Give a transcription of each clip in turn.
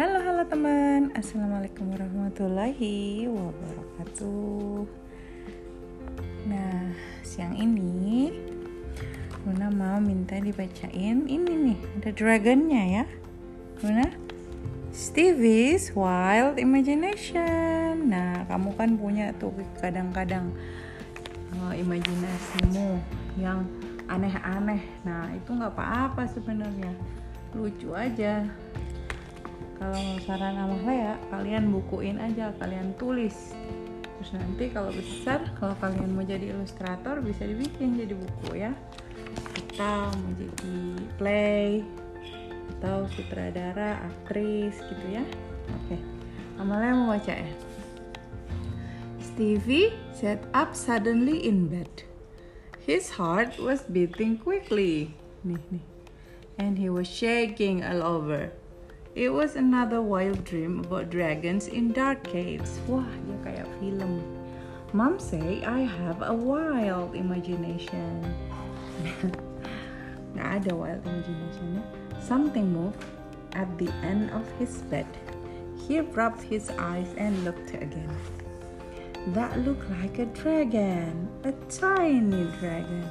Halo halo teman, assalamualaikum warahmatullahi wabarakatuh. Nah siang ini Luna mau minta dibacain ini nih ada dragonnya ya. Luna Stevie's Wild Imagination. Nah kamu kan punya tuh kadang-kadang uh, imajinasimu yang aneh-aneh. Nah itu nggak apa-apa sebenarnya, lucu aja kalau saran sama saya kalian bukuin aja kalian tulis. Terus nanti kalau besar kalau kalian mau jadi ilustrator bisa dibikin jadi buku ya. Atau mau jadi play atau sutradara aktris gitu ya. Oke Amalia mau baca ya? Stevie sat up suddenly in bed. His heart was beating quickly. Nih nih. And he was shaking all over It was another wild dream about dragons in dark caves. Wah, dia kayak film. Mom say I have a wild imagination. Gak ada wild imagination. Eh? Something moved at the end of his bed. He rubbed his eyes and looked again. That looked like a dragon, a tiny dragon.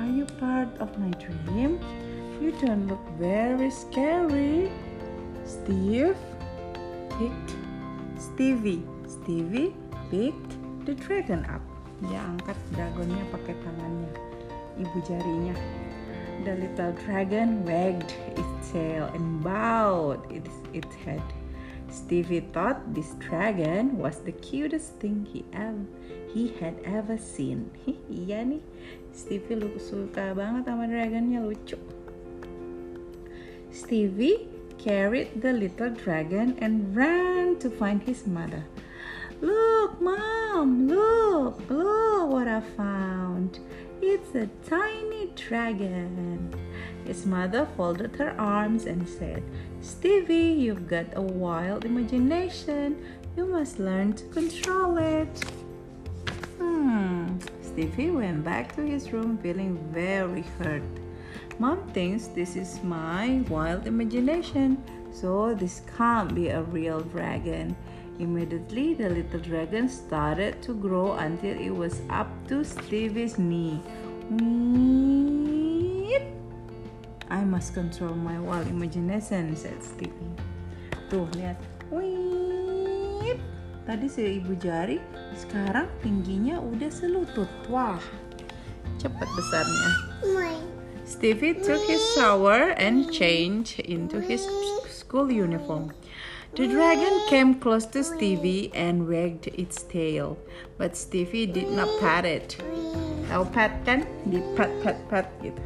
Are you part of my dream? You don't look very scary. Steve picked Stevie. Stevie picked the dragon up. Dia angkat dragonnya pakai tangannya, ibu jarinya. The little dragon wagged its tail and bowed its, its head. Stevie thought this dragon was the cutest thing he ever he had ever seen. iya nih, Stevie suka banget sama dragonnya lucu. Stevie carried the little dragon and ran to find his mother. Look, Mom, look, look what I found. It's a tiny dragon. His mother folded her arms and said, Stevie, you've got a wild imagination. You must learn to control it. Hmm. Stevie went back to his room feeling very hurt. Mom thinks this is my wild imagination, so this can't be a real dragon. Immediately, the little dragon started to grow until it was up to Stevie's knee. Weep. I must control my wild imagination, said Stevie. Tuh, lihat. Weep. Tadi ibu jari, sekarang tingginya udah selutut. Wah, cepat besarnya. Stevie took his shower and changed into his school uniform. The dragon came close to Stevie and wagged its tail, but Stevie did not pat it. Tahu pat kan? Di pat pat pat gitu.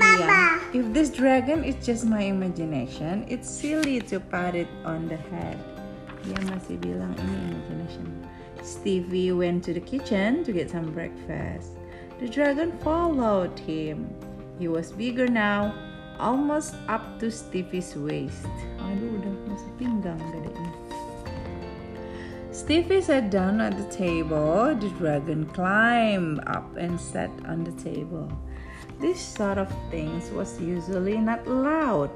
Yeah. If this dragon is just my imagination, it's silly to pat it on the head. Dia masih bilang ini imagination. Stevie went to the kitchen to get some breakfast. The dragon followed him. He was bigger now, almost up to Stevie's waist. Aduh, udah masuk pinggang gadanya. Stevie sat down at the table. The dragon climbed up and sat on the table. This sort of things was usually not allowed,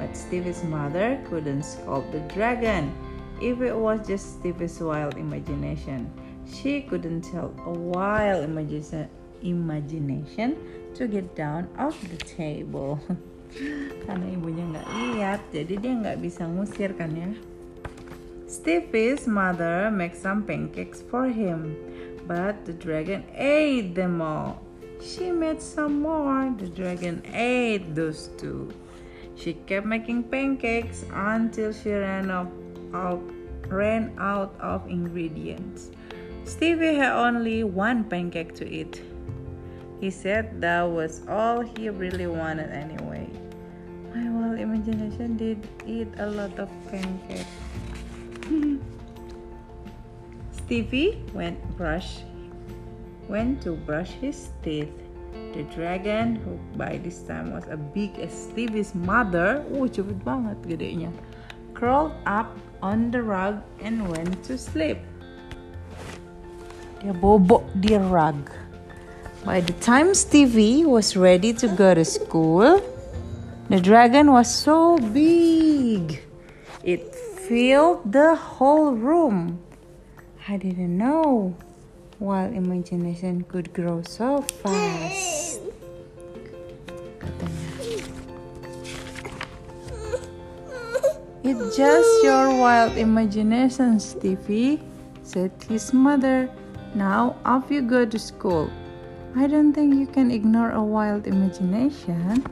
but Stevie's mother couldn't scold the dragon if it was just Stevie's wild imagination. She couldn't tell a wild imagination imagination to get down off the table. Karena ibunya nggak lihat, jadi dia nggak bisa ngusir kan ya. Stevie's mother make some pancakes for him, but the dragon ate them all. She made some more. The dragon ate those too. She kept making pancakes until she ran out, out ran out of ingredients. Stevie had only one pancake to eat. He said that was all he really wanted anyway. My wild imagination did eat a lot of pancakes. Stevie went brush went to brush his teeth. The dragon, who by this time was as big as Stevie's mother, oh cepet banget gedenya, crawled up on the rug and went to sleep. Dia bobok di rug. By the time Stevie was ready to go to school, the dragon was so big. It filled the whole room. I didn't know wild imagination could grow so fast. It's just your wild imagination, Stevie, said his mother. Now off you go to school. I don't think you can ignore a wild imagination.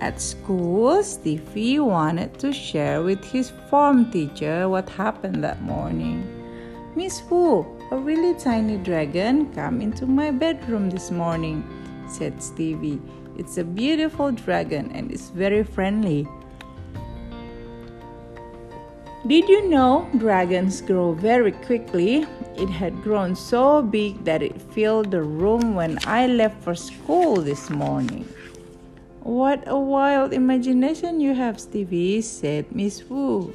At school, Stevie wanted to share with his form teacher what happened that morning. Miss Wu, a really tiny dragon came into my bedroom this morning, said Stevie. It's a beautiful dragon and it's very friendly. Did you know dragons grow very quickly? It had grown so big that it filled the room when I left for school this morning. What a wild imagination you have, Stevie, said Miss Wu.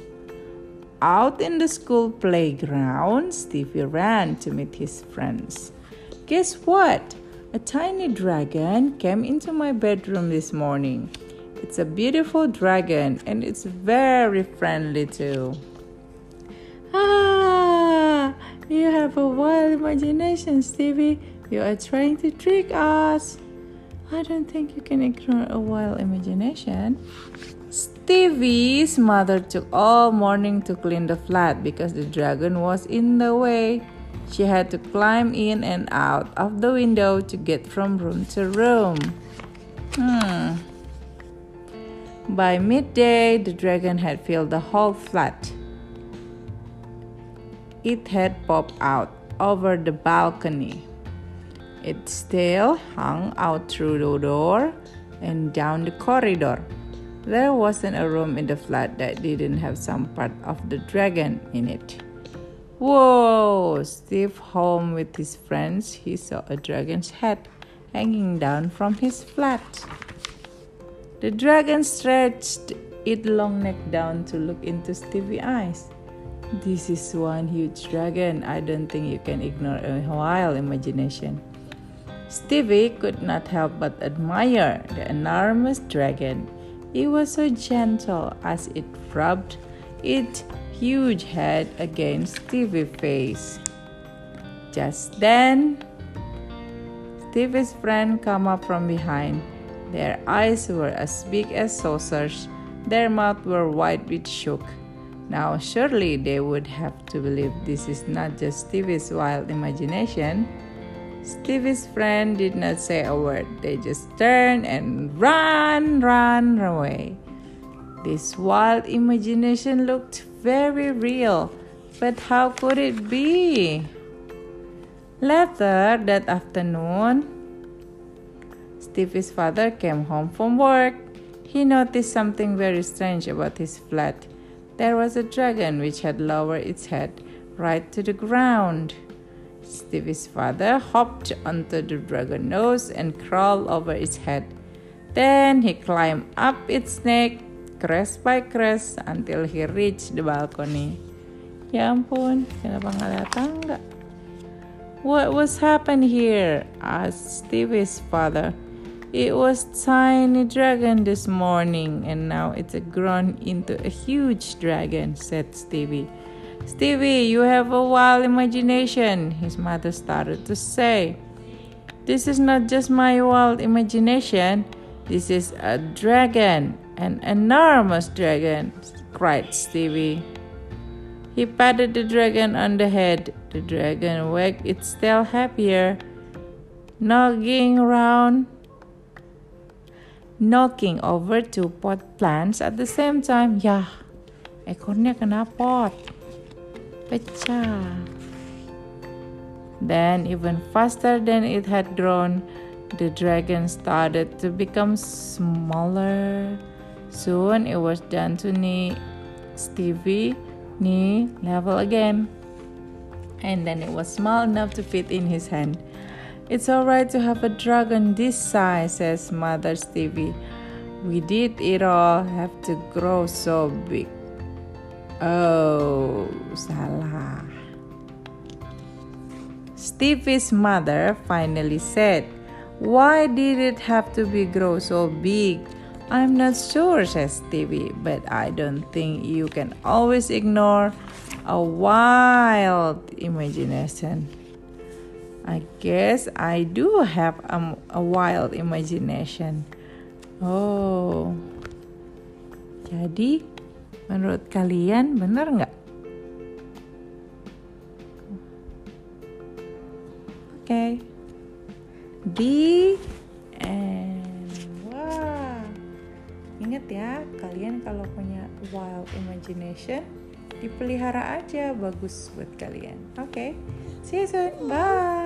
Out in the school playground, Stevie ran to meet his friends. Guess what? A tiny dragon came into my bedroom this morning. It's a beautiful dragon and it's very friendly too. Ah, have a wild imagination, Stevie. You are trying to trick us. I don't think you can ignore a wild imagination. Stevie's mother took all morning to clean the flat because the dragon was in the way. She had to climb in and out of the window to get from room to room. Hmm. By midday, the dragon had filled the whole flat. It had popped out over the balcony. Its tail hung out through the door and down the corridor. There wasn't a room in the flat that didn't have some part of the dragon in it. Whoa! Steve home with his friends, he saw a dragon's head hanging down from his flat. The dragon stretched its long neck down to look into Stevie's eyes. This is one huge dragon. I don't think you can ignore a wild imagination. Stevie could not help but admire the enormous dragon. It was so gentle as it rubbed its huge head against Stevie's face. Just then, Stevie's friend came up from behind their eyes were as big as saucers, their mouths were wide with shock. Now, surely they would have to believe this is not just Stevie's wild imagination. Stevie's friend did not say a word. They just turned and ran, ran away. This wild imagination looked very real, but how could it be? Later that afternoon, Stevie's father came home from work. He noticed something very strange about his flat. There was a dragon which had lowered its head right to the ground. Stevie's father hopped onto the dragon nose and crawled over its head. Then he climbed up its neck, crest by crest, until he reached the balcony. Ya ampun, kenapa nggak? What was happened here? asked Stevie's father. It was tiny dragon this morning and now it's grown into a huge dragon, said Stevie. Stevie, you have a wild imagination, his mother started to say. This is not just my wild imagination, this is a dragon, an enormous dragon, cried Stevie. He patted the dragon on the head. The dragon wagged its tail happier, nogging around knocking over two pot plants at the same time. Ya, ekornya kena pot. Pecah. Then, even faster than it had grown, the dragon started to become smaller. Soon it was down to knee Stevie knee level again. And then it was small enough to fit in his hand. It's alright to have a dragon this size, says Mother Stevie. We did it all have to grow so big. Oh, salah. Stevie's mother finally said, Why did it have to be grow so big? I'm not sure, says Stevie, but I don't think you can always ignore a wild imagination. I guess I do have a, a wild imagination. Oh, jadi menurut kalian benar nggak? Oke, okay. di and wah, ingat ya kalian kalau punya wild imagination dipelihara aja bagus buat kalian. Oke, okay. see you soon, bye.